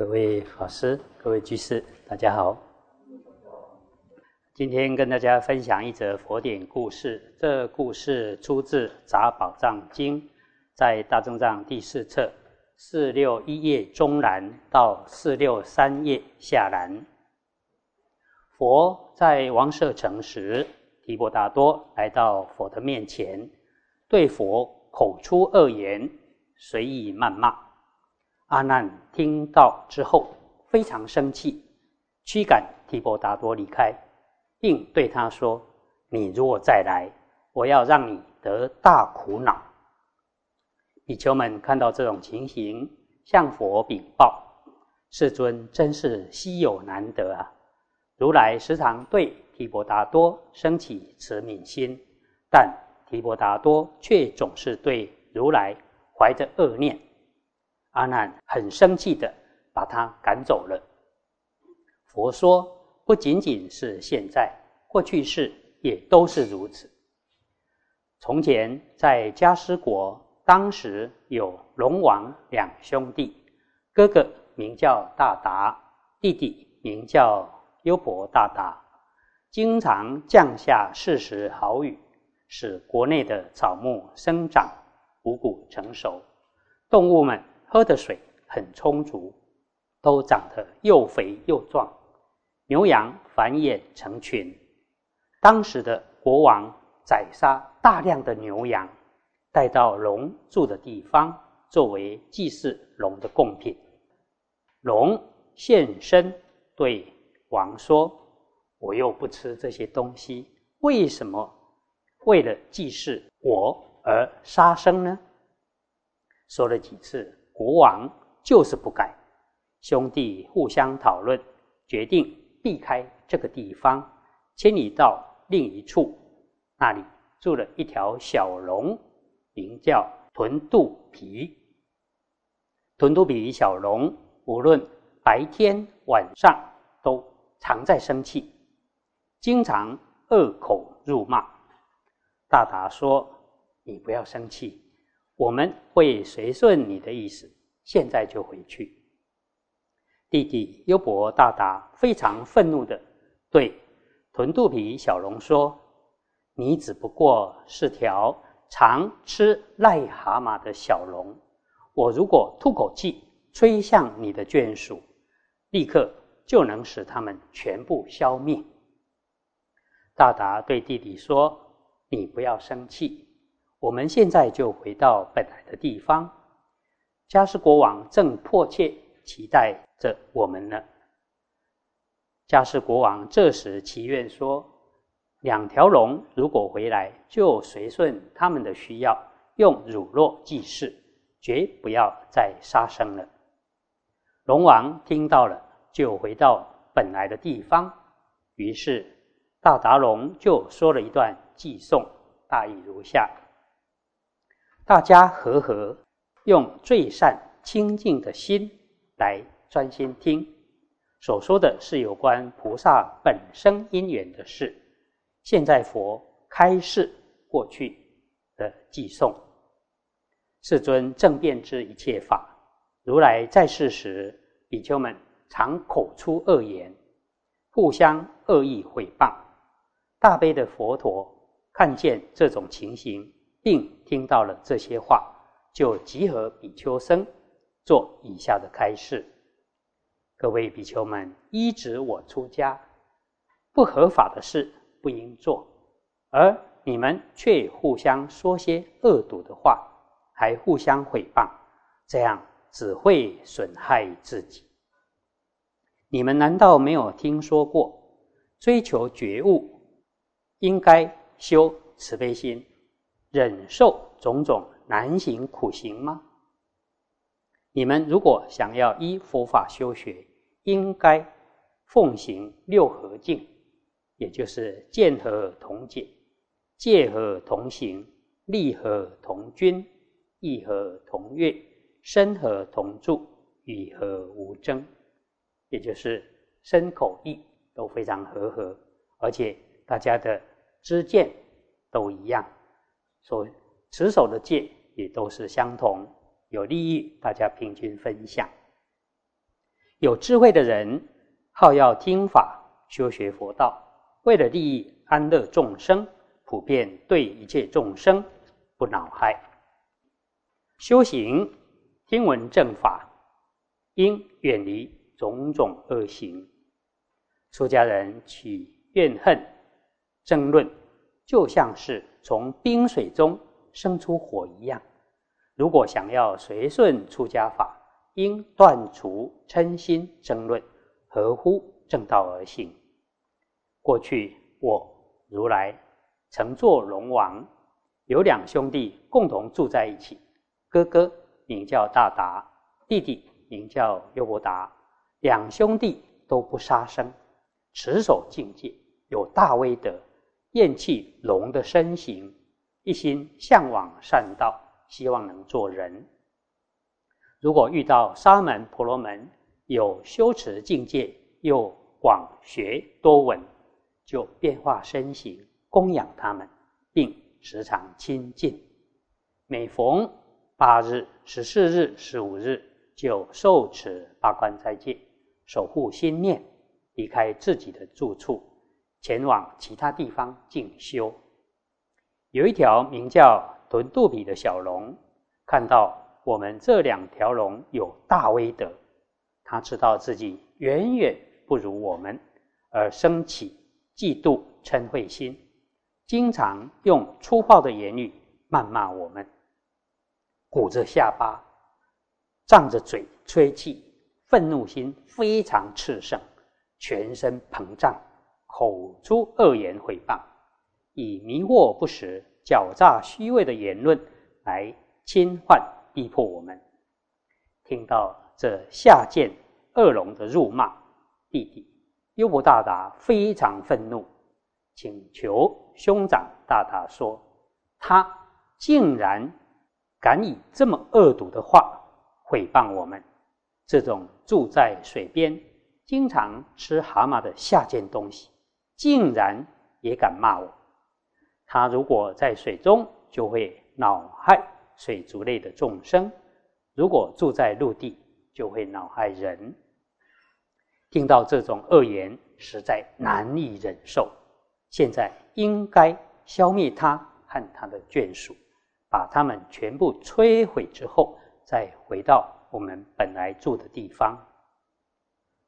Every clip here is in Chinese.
各位法师、各位居士，大家好。今天跟大家分享一则佛典故事。这故事出自《杂宝藏经》，在大正藏第四册四六一页中栏到四六三页下栏。佛在王舍城时，提婆达多来到佛的面前，对佛口出恶言，随意谩骂。阿难听到之后非常生气，驱赶提婆达多离开。并对他说：“你如果再来，我要让你得大苦恼。”比丘们看到这种情形，向佛禀报：“世尊真是稀有难得啊！如来时常对提婆达多升起慈悯心，但提婆达多却总是对如来怀着恶念。”阿难很生气的把他赶走了。佛说。不仅仅是现在，过去世也都是如此。从前在迦尸国，当时有龙王两兄弟，哥哥名叫大达，弟弟名叫优婆大达，经常降下适时好雨，使国内的草木生长，五谷成熟，动物们喝的水很充足，都长得又肥又壮。牛羊繁衍成群，当时的国王宰杀大量的牛羊，带到龙住的地方，作为祭祀龙的贡品。龙现身对王说：“我又不吃这些东西，为什么为了祭祀我而杀生呢？”说了几次，国王就是不改。兄弟互相讨论，决定。避开这个地方，迁移到另一处，那里住了一条小龙，名叫豚肚皮。豚肚皮小龙无论白天晚上都常在生气，经常恶口辱骂。大达说：“你不要生气，我们会随顺你的意思，现在就回去。”弟弟优博大达非常愤怒的对豚肚皮小龙说：“你只不过是条常吃癞蛤蟆的小龙，我如果吐口气吹向你的眷属，立刻就能使他们全部消灭。”大达对弟弟说：“你不要生气，我们现在就回到本来的地方。”迦斯国王正迫切。期待着我们呢。迦斯国王这时祈愿说：“两条龙如果回来，就随顺他们的需要，用乳酪祭祀，绝不要再杀生了。”龙王听到了，就回到本来的地方。于是大达龙就说了一段寄颂，大意如下：大家和和，用最善清净的心。来专心听，所说的是有关菩萨本身因缘的事。现在佛开示过去的寄颂，世尊正遍知一切法。如来在世时，比丘们常口出恶言，互相恶意毁谤。大悲的佛陀看见这种情形，并听到了这些话，就集合比丘僧。做以下的开示：各位比丘们，依止我出家，不合法的事不应做，而你们却互相说些恶毒的话，还互相诽谤，这样只会损害自己。你们难道没有听说过，追求觉悟应该修慈悲心，忍受种种难行苦行吗？你们如果想要依佛法修学，应该奉行六合敬，也就是见合同解、戒合同行、利合同均、义合同悦、身合同住、与合无争，也就是身口意都非常和合，而且大家的知见都一样，所持守的戒也都是相同。有利益，大家平均分享。有智慧的人，好要听法，修学佛道，为了利益安乐众生，普遍对一切众生不恼害。修行听闻正法，应远离种种恶行。出家人起怨恨、争论，就像是从冰水中生出火一样。如果想要随顺出家法，应断除嗔心争论，合乎正道而行。过去我如来曾做龙王，有两兄弟共同住在一起，哥哥名叫大达，弟弟名叫优伯达。两兄弟都不杀生，持守境界，有大威德，厌弃龙的身形，一心向往善道。希望能做人。如果遇到沙门、婆罗门，有修持境界，又广学多闻，就变化身形，供养他们，并时常亲近。每逢八日、十四日、十五日，就受持八关斋戒，守护心念，离开自己的住处，前往其他地方进修。有一条名叫。臀肚皮的小龙看到我们这两条龙有大威德，他知道自己远远不如我们，而生起嫉妒嗔恚心，经常用粗暴的言语谩骂我们，鼓着下巴，张着嘴吹气，愤怒心非常炽盛，全身膨胀，口出恶言毁谤，以迷惑不实。狡诈虚伪的言论来侵犯逼迫我们。听到这下贱恶龙的辱骂，弟弟优婆大达非常愤怒，请求兄长大达说：“他竟然敢以这么恶毒的话毁谤我们，这种住在水边、经常吃蛤蟆的下贱东西，竟然也敢骂我。”他如果在水中，就会恼害水族类的众生；如果住在陆地，就会恼害人。听到这种恶言，实在难以忍受。现在应该消灭他和他的眷属，把他们全部摧毁之后，再回到我们本来住的地方。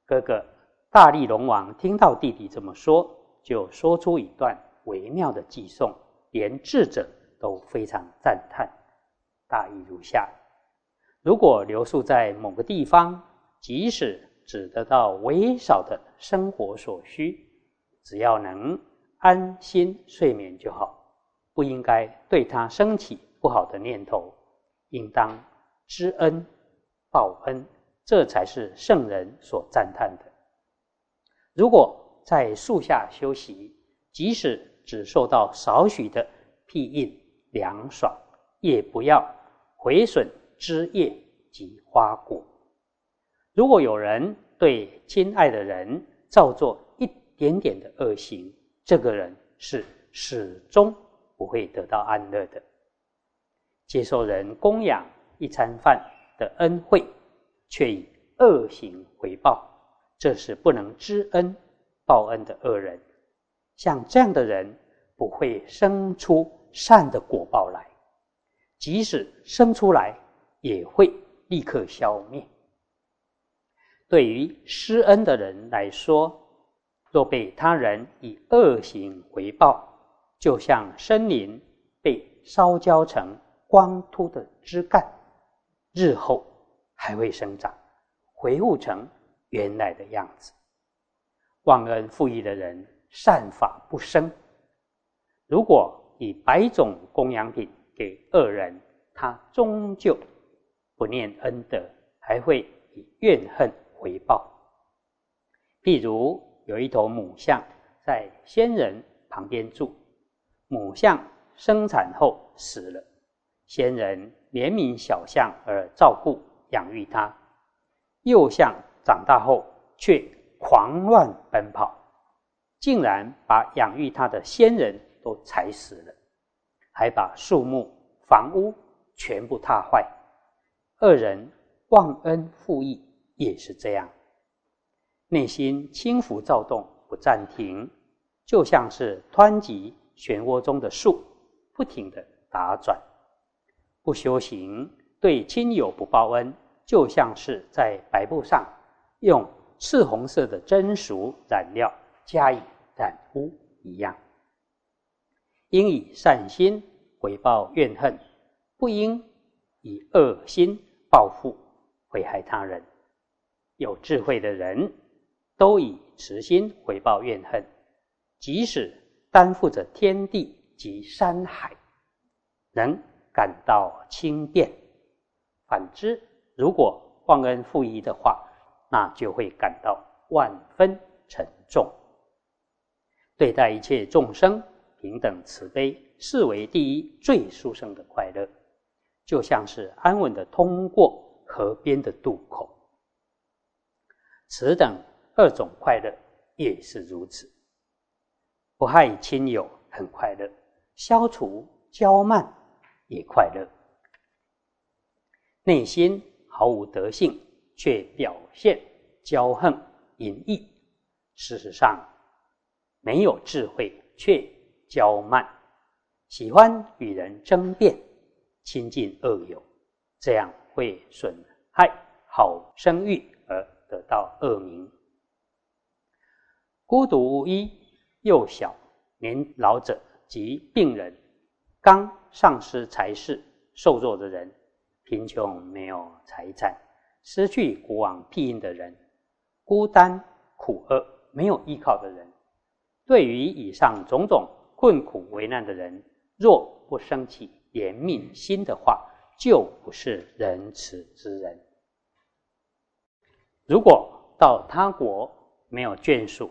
哥哥大力龙王听到弟弟这么说，就说出一段。微妙的寄送，连智者都非常赞叹。大意如下：如果留宿在某个地方，即使只得到微少的生活所需，只要能安心睡眠就好，不应该对他升起不好的念头，应当知恩报恩，这才是圣人所赞叹的。如果在树下休息，即使只受到少许的庇荫凉爽，也不要毁损枝叶及花果。如果有人对亲爱的人造作一点点的恶行，这个人是始终不会得到安乐的。接受人供养一餐饭的恩惠，却以恶行回报，这是不能知恩报恩的恶人。像这样的人不会生出善的果报来，即使生出来，也会立刻消灭。对于施恩的人来说，若被他人以恶行回报，就像森林被烧焦成光秃的枝干，日后还会生长，恢复成原来的样子。忘恩负义的人。善法不生。如果以百种供养品给恶人，他终究不念恩德，还会以怨恨回报。譬如有一头母象在仙人旁边住，母象生产后死了，仙人怜悯小象而照顾养育它。幼象长大后却狂乱奔跑。竟然把养育他的仙人都踩死了，还把树木、房屋全部踏坏。恶人忘恩负义也是这样，内心轻浮躁动不暂停，就像是湍急漩涡中的树，不停的打转。不修行，对亲友不报恩，就像是在白布上用赤红色的真熟染料加以染污一样。应以善心回报怨恨，不应以恶心报复危害他人。有智慧的人都以慈心回报怨恨，即使担负着天地及山海，能。感到轻便，反之，如果忘恩负义的话，那就会感到万分沉重。对待一切众生平等慈悲，视为第一最殊胜的快乐，就像是安稳的通过河边的渡口。此等二种快乐也是如此，不害亲友很快乐，消除骄慢。也快乐，内心毫无德性，却表现骄横淫逸。事实上，没有智慧却骄慢，喜欢与人争辩，亲近恶友，这样会损害好声誉而得到恶名。孤独无依、幼小、年老者及病人。刚丧失财势、瘦弱的人，贫穷没有财产、失去国王庇荫的人，孤单苦厄没有依靠的人，对于以上种种困苦为难的人，若不生起怜悯心的话，就不是仁慈之人。如果到他国没有眷属，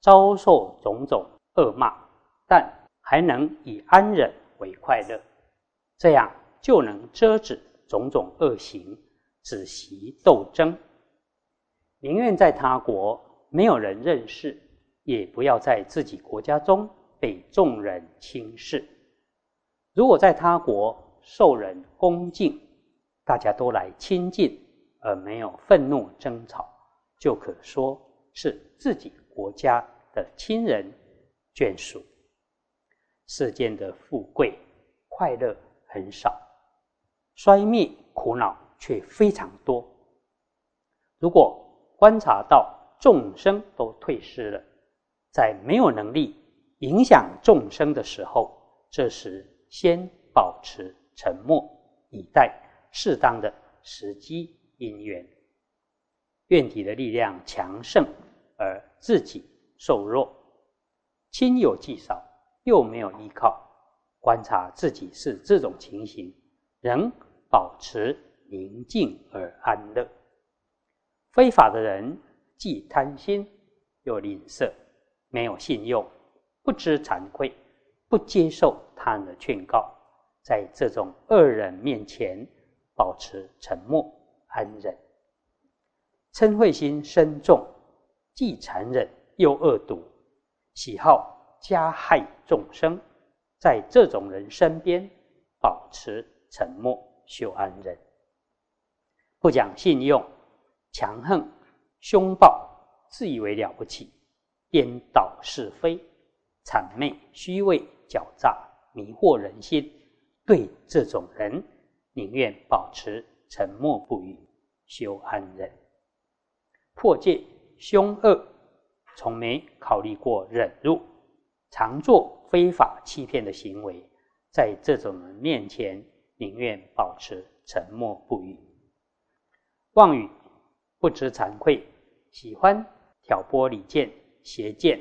遭受种种恶骂，但还能以安忍。为快乐，这样就能遮止种种恶行，子媳斗争。宁愿在他国没有人认识，也不要在自己国家中被众人轻视。如果在他国受人恭敬，大家都来亲近，而没有愤怒争吵，就可说是自己国家的亲人眷属。世间的富贵快乐很少，衰灭苦恼却非常多。如果观察到众生都退失了，在没有能力影响众生的时候，这时先保持沉默，以待适当的时机因缘。愿体的力量强盛，而自己瘦弱，亲友既少。又没有依靠，观察自己是这种情形，仍保持宁静而安乐。非法的人既贪心又吝啬，没有信用，不知惭愧，不接受他人的劝告，在这种恶人面前保持沉默安忍。嗔恚心深重，既残忍又恶毒，喜好。加害众生，在这种人身边保持沉默、修安忍，不讲信用、强横、凶暴，自以为了不起，颠倒是非、谄媚虚伪、狡诈、迷惑人心。对这种人，宁愿保持沉默不语，修安忍，破戒凶恶，从没考虑过忍辱。常做非法欺骗的行为，在这种人面前，宁愿保持沉默不语。妄语不知惭愧，喜欢挑拨离间、邪见，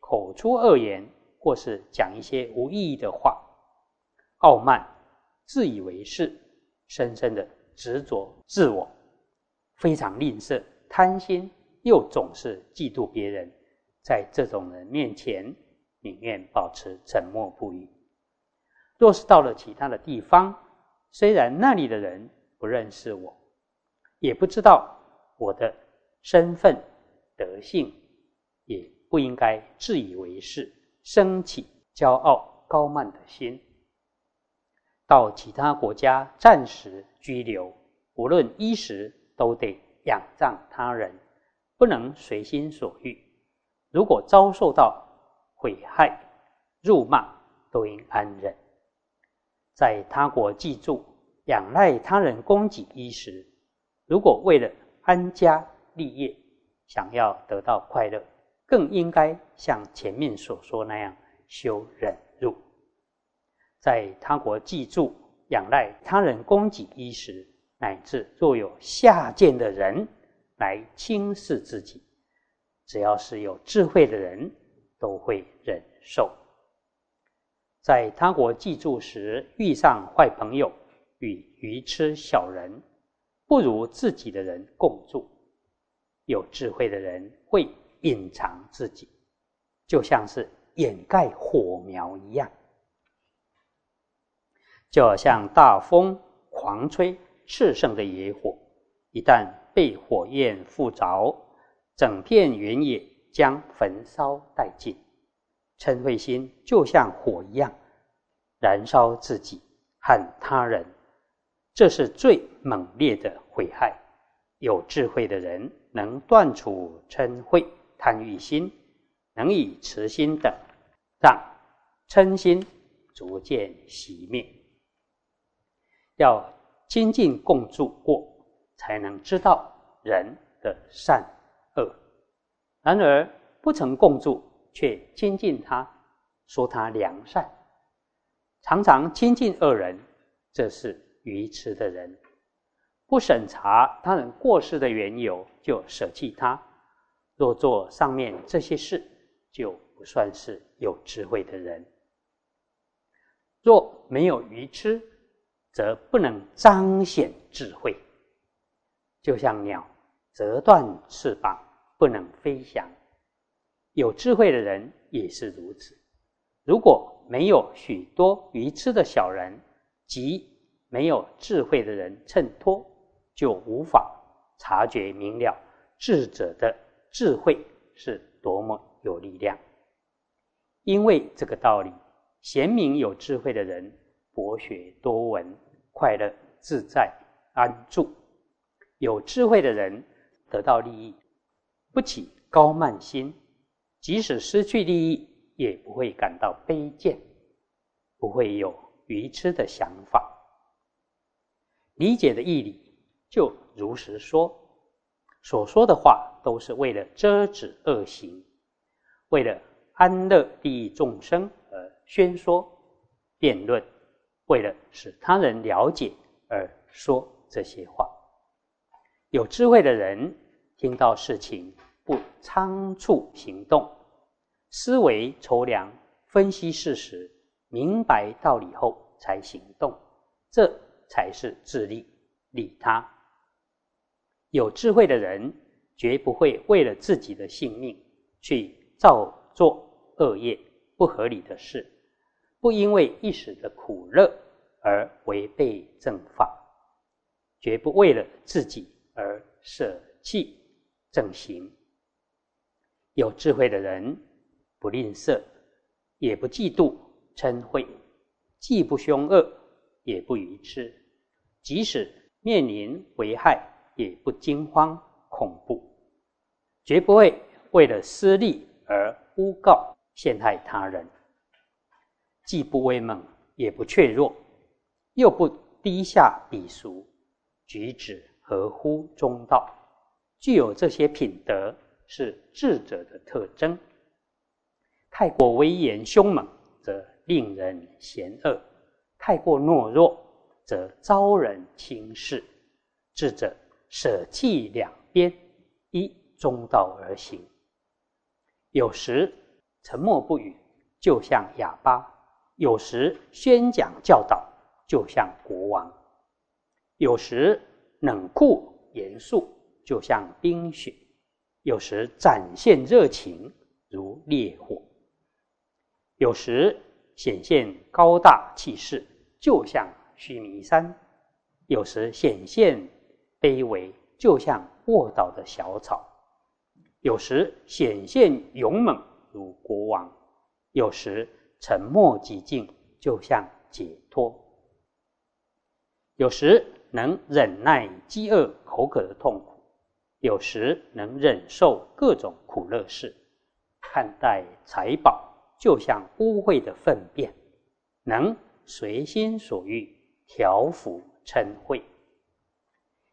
口出恶言，或是讲一些无意义的话。傲慢、自以为是，深深的执着自我，非常吝啬、贪心，又总是嫉妒别人。在这种人面前，宁愿保持沉默不语。若是到了其他的地方，虽然那里的人不认识我，也不知道我的身份德性，也不应该自以为是，升起骄傲高慢的心。到其他国家暂时居留，无论衣食都得仰仗他人，不能随心所欲。如果遭受到毁害、辱骂，都应安忍。在他国寄住、仰赖他人供给衣食，如果为了安家立业，想要得到快乐，更应该像前面所说那样修忍辱。在他国寄住、仰赖他人供给衣食，乃至若有下贱的人来轻视自己，只要是有智慧的人，都会忍受。在他国寄住时，遇上坏朋友与愚痴小人，不如自己的人共住。有智慧的人会隐藏自己，就像是掩盖火苗一样。就像大风狂吹炽盛的野火，一旦被火焰附着，整片原野将焚烧殆尽。嗔恚心就像火一样，燃烧自己和他人，这是最猛烈的毁害。有智慧的人能断除嗔恚、贪欲心，能以慈心等，让嗔心逐渐熄灭。要亲近共住过，才能知道人的善恶。然而不曾共住，却亲近他，说他良善，常常亲近恶人，这是愚痴的人。不审查他人过失的缘由，就舍弃他。若做上面这些事，就不算是有智慧的人。若没有愚痴，则不能彰显智慧，就像鸟折断翅膀不能飞翔，有智慧的人也是如此。如果没有许多愚痴的小人及没有智慧的人衬托，就无法察觉明了智者的智慧是多么有力量。因为这个道理，贤明有智慧的人博学多闻。快乐自在安住，有智慧的人得到利益，不起高慢心；即使失去利益，也不会感到卑贱，不会有愚痴的想法。理解的义理就如实说，所说的话都是为了遮止恶行，为了安乐利益众生而宣说。辩论。为了使他人了解而说这些话，有智慧的人听到事情不仓促行动，思维筹量，分析事实，明白道理后才行动，这才是自利利他。有智慧的人绝不会为了自己的性命去造作恶业、不合理的事。不因为一时的苦乐而违背正法，绝不为了自己而舍弃正行。有智慧的人不吝啬，也不嫉妒嗔恚，既不凶恶，也不愚痴，即使面临危害，也不惊慌恐怖，绝不会为了私利而诬告陷害他人。既不威猛，也不怯弱，又不低下鄙俗，举止合乎中道，具有这些品德，是智者的特征。太过威严凶猛，则令人嫌恶；太过懦弱，则遭人轻视。智者舍弃两边，依中道而行。有时沉默不语，就像哑巴。有时宣讲教导，就像国王；有时冷酷严肃，就像冰雪；有时展现热情，如烈火；有时显现高大气势，就像须弥山；有时显现卑微，就像卧倒的小草；有时显现勇猛，如国王；有时。沉默寂静，就像解脱。有时能忍耐饥饿口渴的痛苦，有时能忍受各种苦乐事，看待财宝就像污秽的粪便，能随心所欲调伏嗔恚。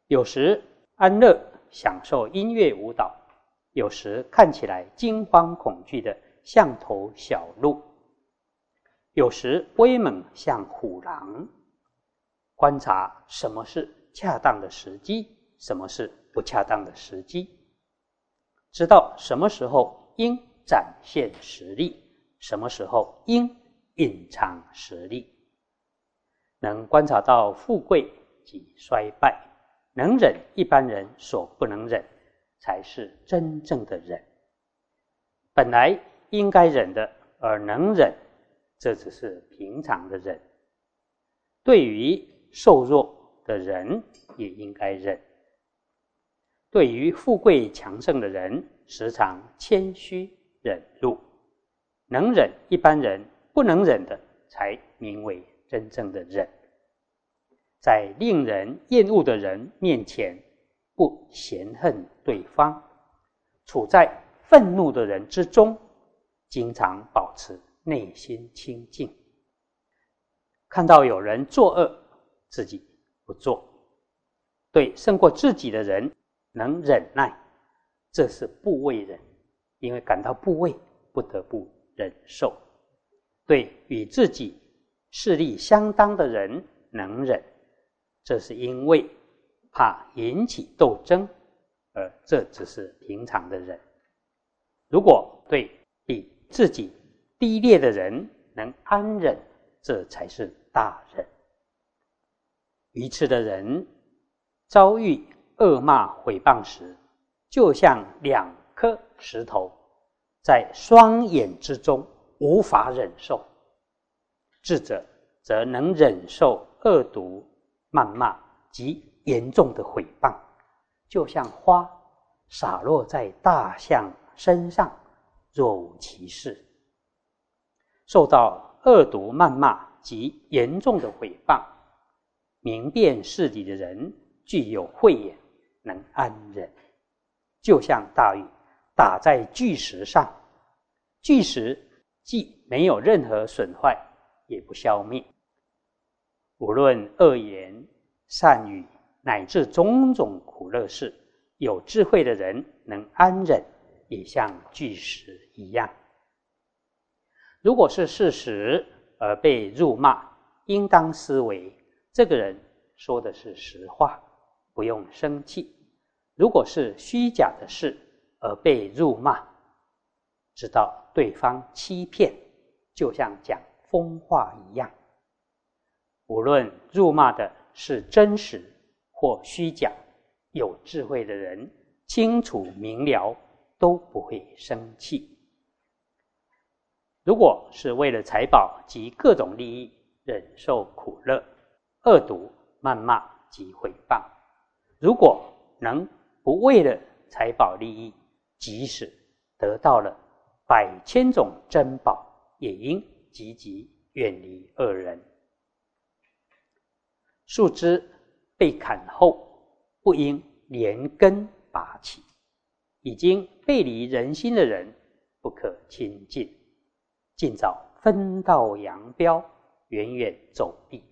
有时安乐享受音乐舞蹈，有时看起来惊慌恐惧的像头小鹿，有时威猛像虎狼。观察什么是恰当的时机，什么是不恰当的时机，知道什么时候应展现实力，什么时候应隐藏实力，能观察到富贵及衰败，能忍一般人所不能忍，才是真正的忍。本来应该忍的，而能忍，这只是平常的忍。对于瘦弱的人也应该忍。对于富贵强盛的人，时常谦虚忍辱，能忍一般人不能忍的，才名为真正的忍。在令人厌恶的人面前，不嫌恨对方；处在愤怒的人之中，经常保持内心清净。看到有人作恶，自己不做，对胜过自己的人能忍耐，这是不畏忍，因为感到不畏，不得不忍受。对与自己势力相当的人能忍，这是因为怕引起斗争，而这只是平常的忍。如果对比自己低劣的人能安忍，这才是大忍。愚痴的人遭遇恶骂毁谤时，就像两颗石头在双眼之中无法忍受；智者则能忍受恶毒谩骂及严重的毁谤，就像花洒落在大象身上，若无其事。受到恶毒谩骂及严重的毁谤。明辨事理的人具有慧眼，能安忍，就像大雨打在巨石上，巨石既没有任何损坏，也不消灭。无论恶言、善语，乃至种种苦乐事，有智慧的人能安忍，也像巨石一样。如果是事实而被辱骂，应当思维。这个人说的是实话，不用生气。如果是虚假的事而被辱骂，知道对方欺骗，就像讲风话一样。无论辱骂的是真实或虚假，有智慧的人清楚明了，都不会生气。如果是为了财宝及各种利益，忍受苦乐。恶毒、谩骂及毁谤，如果能不为了财宝利益，即使得到了百千种珍宝，也应积极远离恶人。树枝被砍后，不应连根拔起。已经背离人心的人，不可亲近，尽早分道扬镳，远远走避。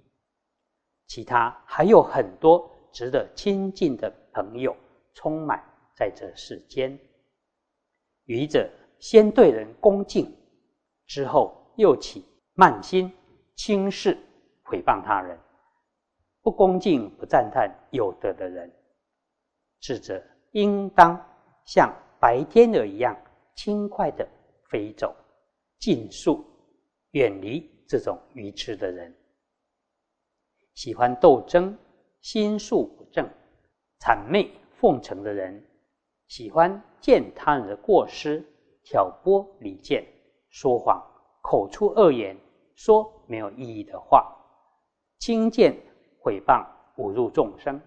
其他还有很多值得亲近的朋友，充满在这世间。愚者先对人恭敬，之后又起慢心、轻视、诽谤他人，不恭敬、不赞叹有德的人。智者应当像白天鹅一样轻快的飞走，尽速远离这种愚痴的人。喜欢斗争、心术不正、谄媚奉承的人，喜欢见他人的过失、挑拨离间、说谎、口出恶言、说没有意义的话、轻贱毁谤、侮辱众生，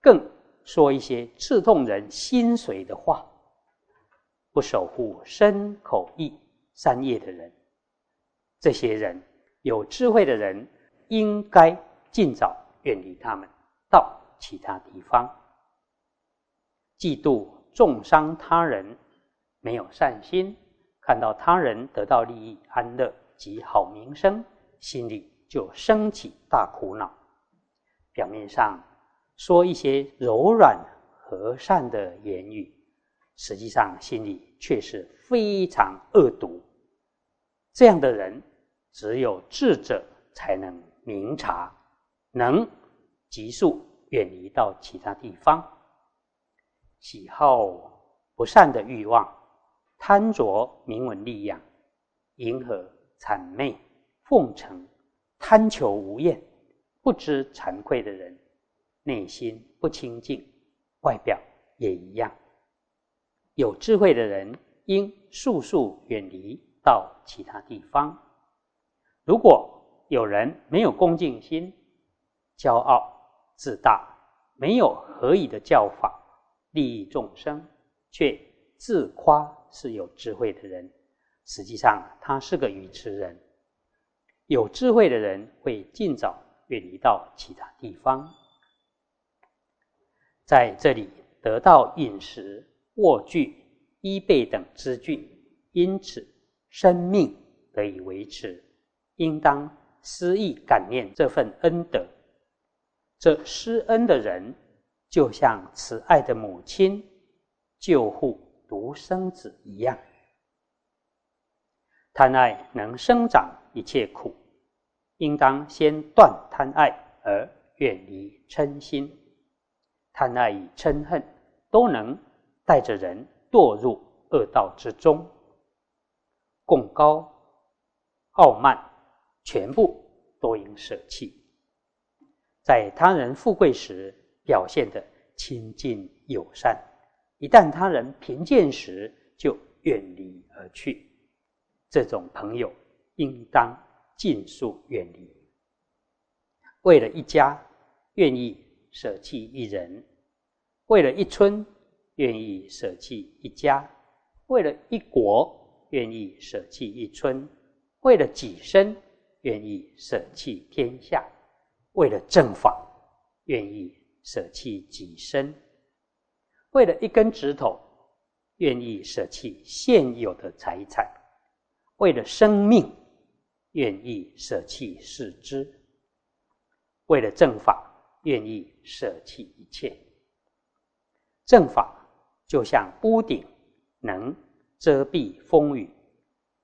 更说一些刺痛人心髓的话，不守护身口意三业的人，这些人有智慧的人应该。尽早远离他们，到其他地方。嫉妒重伤他人，没有善心，看到他人得到利益、安乐及好名声，心里就升起大苦恼。表面上说一些柔软和善的言语，实际上心里却是非常恶毒。这样的人，只有智者才能明察，能急速远离到其他地方。喜好不善的欲望，贪着名闻利养，迎合谄媚奉承，贪求无厌，不知惭愧的人，内心不清净，外表也一样。有智慧的人，应速速远离。到其他地方，如果有人没有恭敬心、骄傲自大，没有合宜的教法利益众生，却自夸是有智慧的人，实际上他是个愚痴人。有智慧的人会尽早远离到其他地方，在这里得到饮食、卧具、衣被等之具，因此。生命得以维持，应当思意感念这份恩德。这施恩的人，就像慈爱的母亲救护独生子一样。贪爱能生长一切苦，应当先断贪爱而远离嗔心。贪爱与嗔恨都能带着人堕入恶道之中。共高、傲慢，全部都应舍弃。在他人富贵时，表现的亲近友善；一旦他人贫贱时，就远离而去。这种朋友，应当尽速远离。为了一家，愿意舍弃一人；为了一村，愿意舍弃一家；为了一国。愿意舍弃一村，为了己身；愿意舍弃天下，为了正法；愿意舍弃己身，为了一根指头；愿意舍弃现有的财产，为了生命；愿意舍弃四肢，为了正法；愿意舍弃一切。正法就像屋顶，能。遮蔽风雨，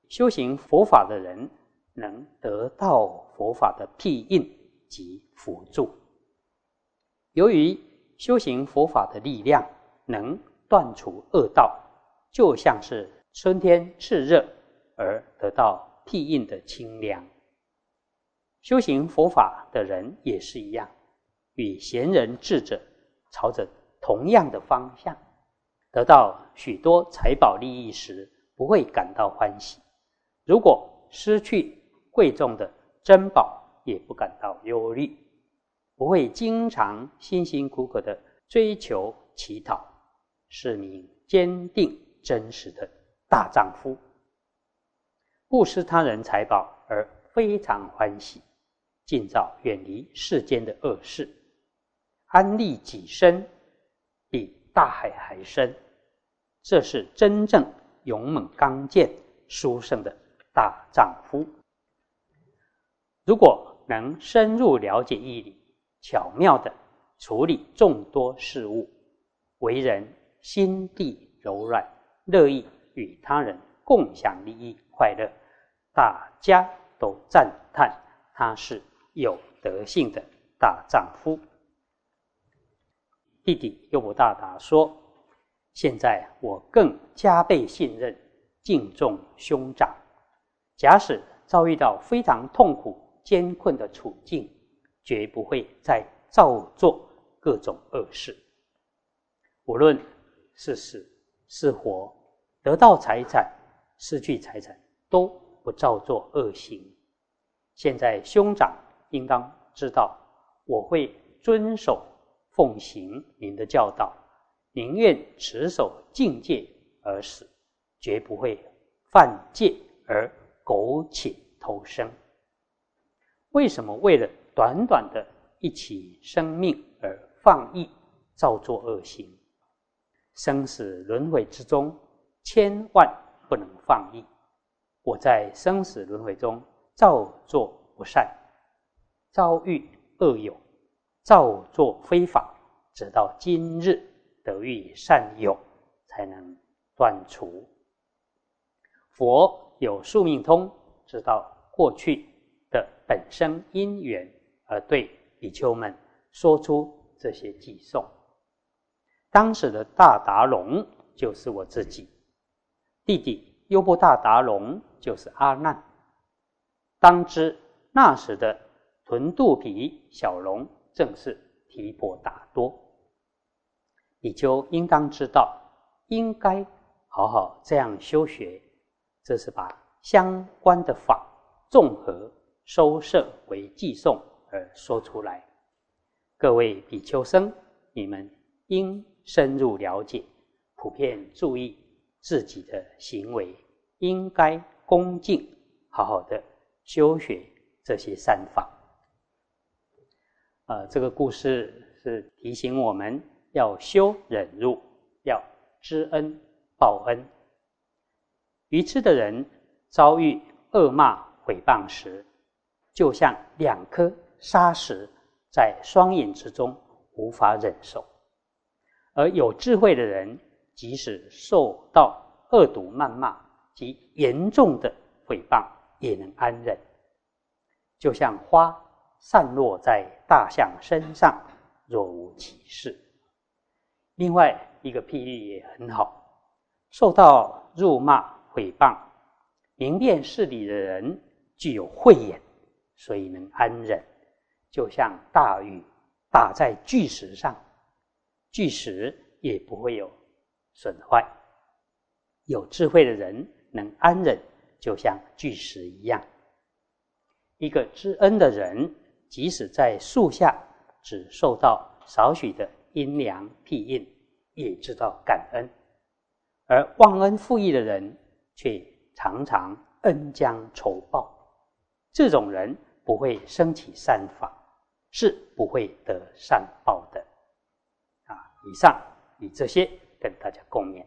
修行佛法的人能得到佛法的庇荫及辅助。由于修行佛法的力量能断除恶道，就像是春天炽热而得到庇应的清凉。修行佛法的人也是一样，与贤人智者朝着同样的方向。得到许多财宝利益时，不会感到欢喜；如果失去贵重的珍宝，也不感到忧虑，不会经常辛辛苦苦的追求乞讨，是名坚定真实的大丈夫。不失他人财宝而非常欢喜，尽早远离世间的恶事，安利己身，比大海还深。这是真正勇猛刚健、殊胜的大丈夫。如果能深入了解义理，巧妙的处理众多事物，为人心地柔软，乐意与他人共享利益快乐，大家都赞叹他是有德性的大丈夫。弟弟优博大达说。现在我更加倍信任、敬重兄长。假使遭遇到非常痛苦、艰困的处境，绝不会再造作各种恶事。无论是死是活，得到财产、失去财产，都不造作恶行。现在兄长应当知道，我会遵守奉行您的教导。宁愿持守境界而死，绝不会犯戒而苟且偷生。为什么为了短短的一起生命而放逸造作恶行？生死轮回之中，千万不能放逸。我在生死轮回中造作不善，遭遇恶友，造作非法，直到今日得遇善友，才能断除。佛有宿命通，知道过去的本生因缘，而对比丘们说出这些偈颂。当时的大达龙就是我自己，弟弟优波大达龙就是阿难。当知那时的臀肚皮小龙正是提婆达多。比丘应当知道，应该好好这样修学。这是把相关的法综合收摄为寄送而说出来。各位比丘僧，你们应。深入了解，普遍注意自己的行为，应该恭敬，好好的修学这些善法。呃，这个故事是提醒我们要修忍辱，要知恩报恩。愚痴的人遭遇恶骂毁谤时，就像两颗砂石在双眼之中，无法忍受。而有智慧的人，即使受到恶毒谩骂及严重的诽谤，也能安忍，就像花散落在大象身上，若无其事。另外一个譬喻也很好：受到辱骂诽谤，明辨事理的人具有慧眼，所以能安忍，就像大雨打在巨石上。巨石也不会有损坏。有智慧的人能安忍，就像巨石一样。一个知恩的人，即使在树下只受到少许的阴凉庇荫，也知道感恩；而忘恩负义的人，却常常恩将仇报。这种人不会升起善法，是不会得善报的。以上以这些跟大家共勉。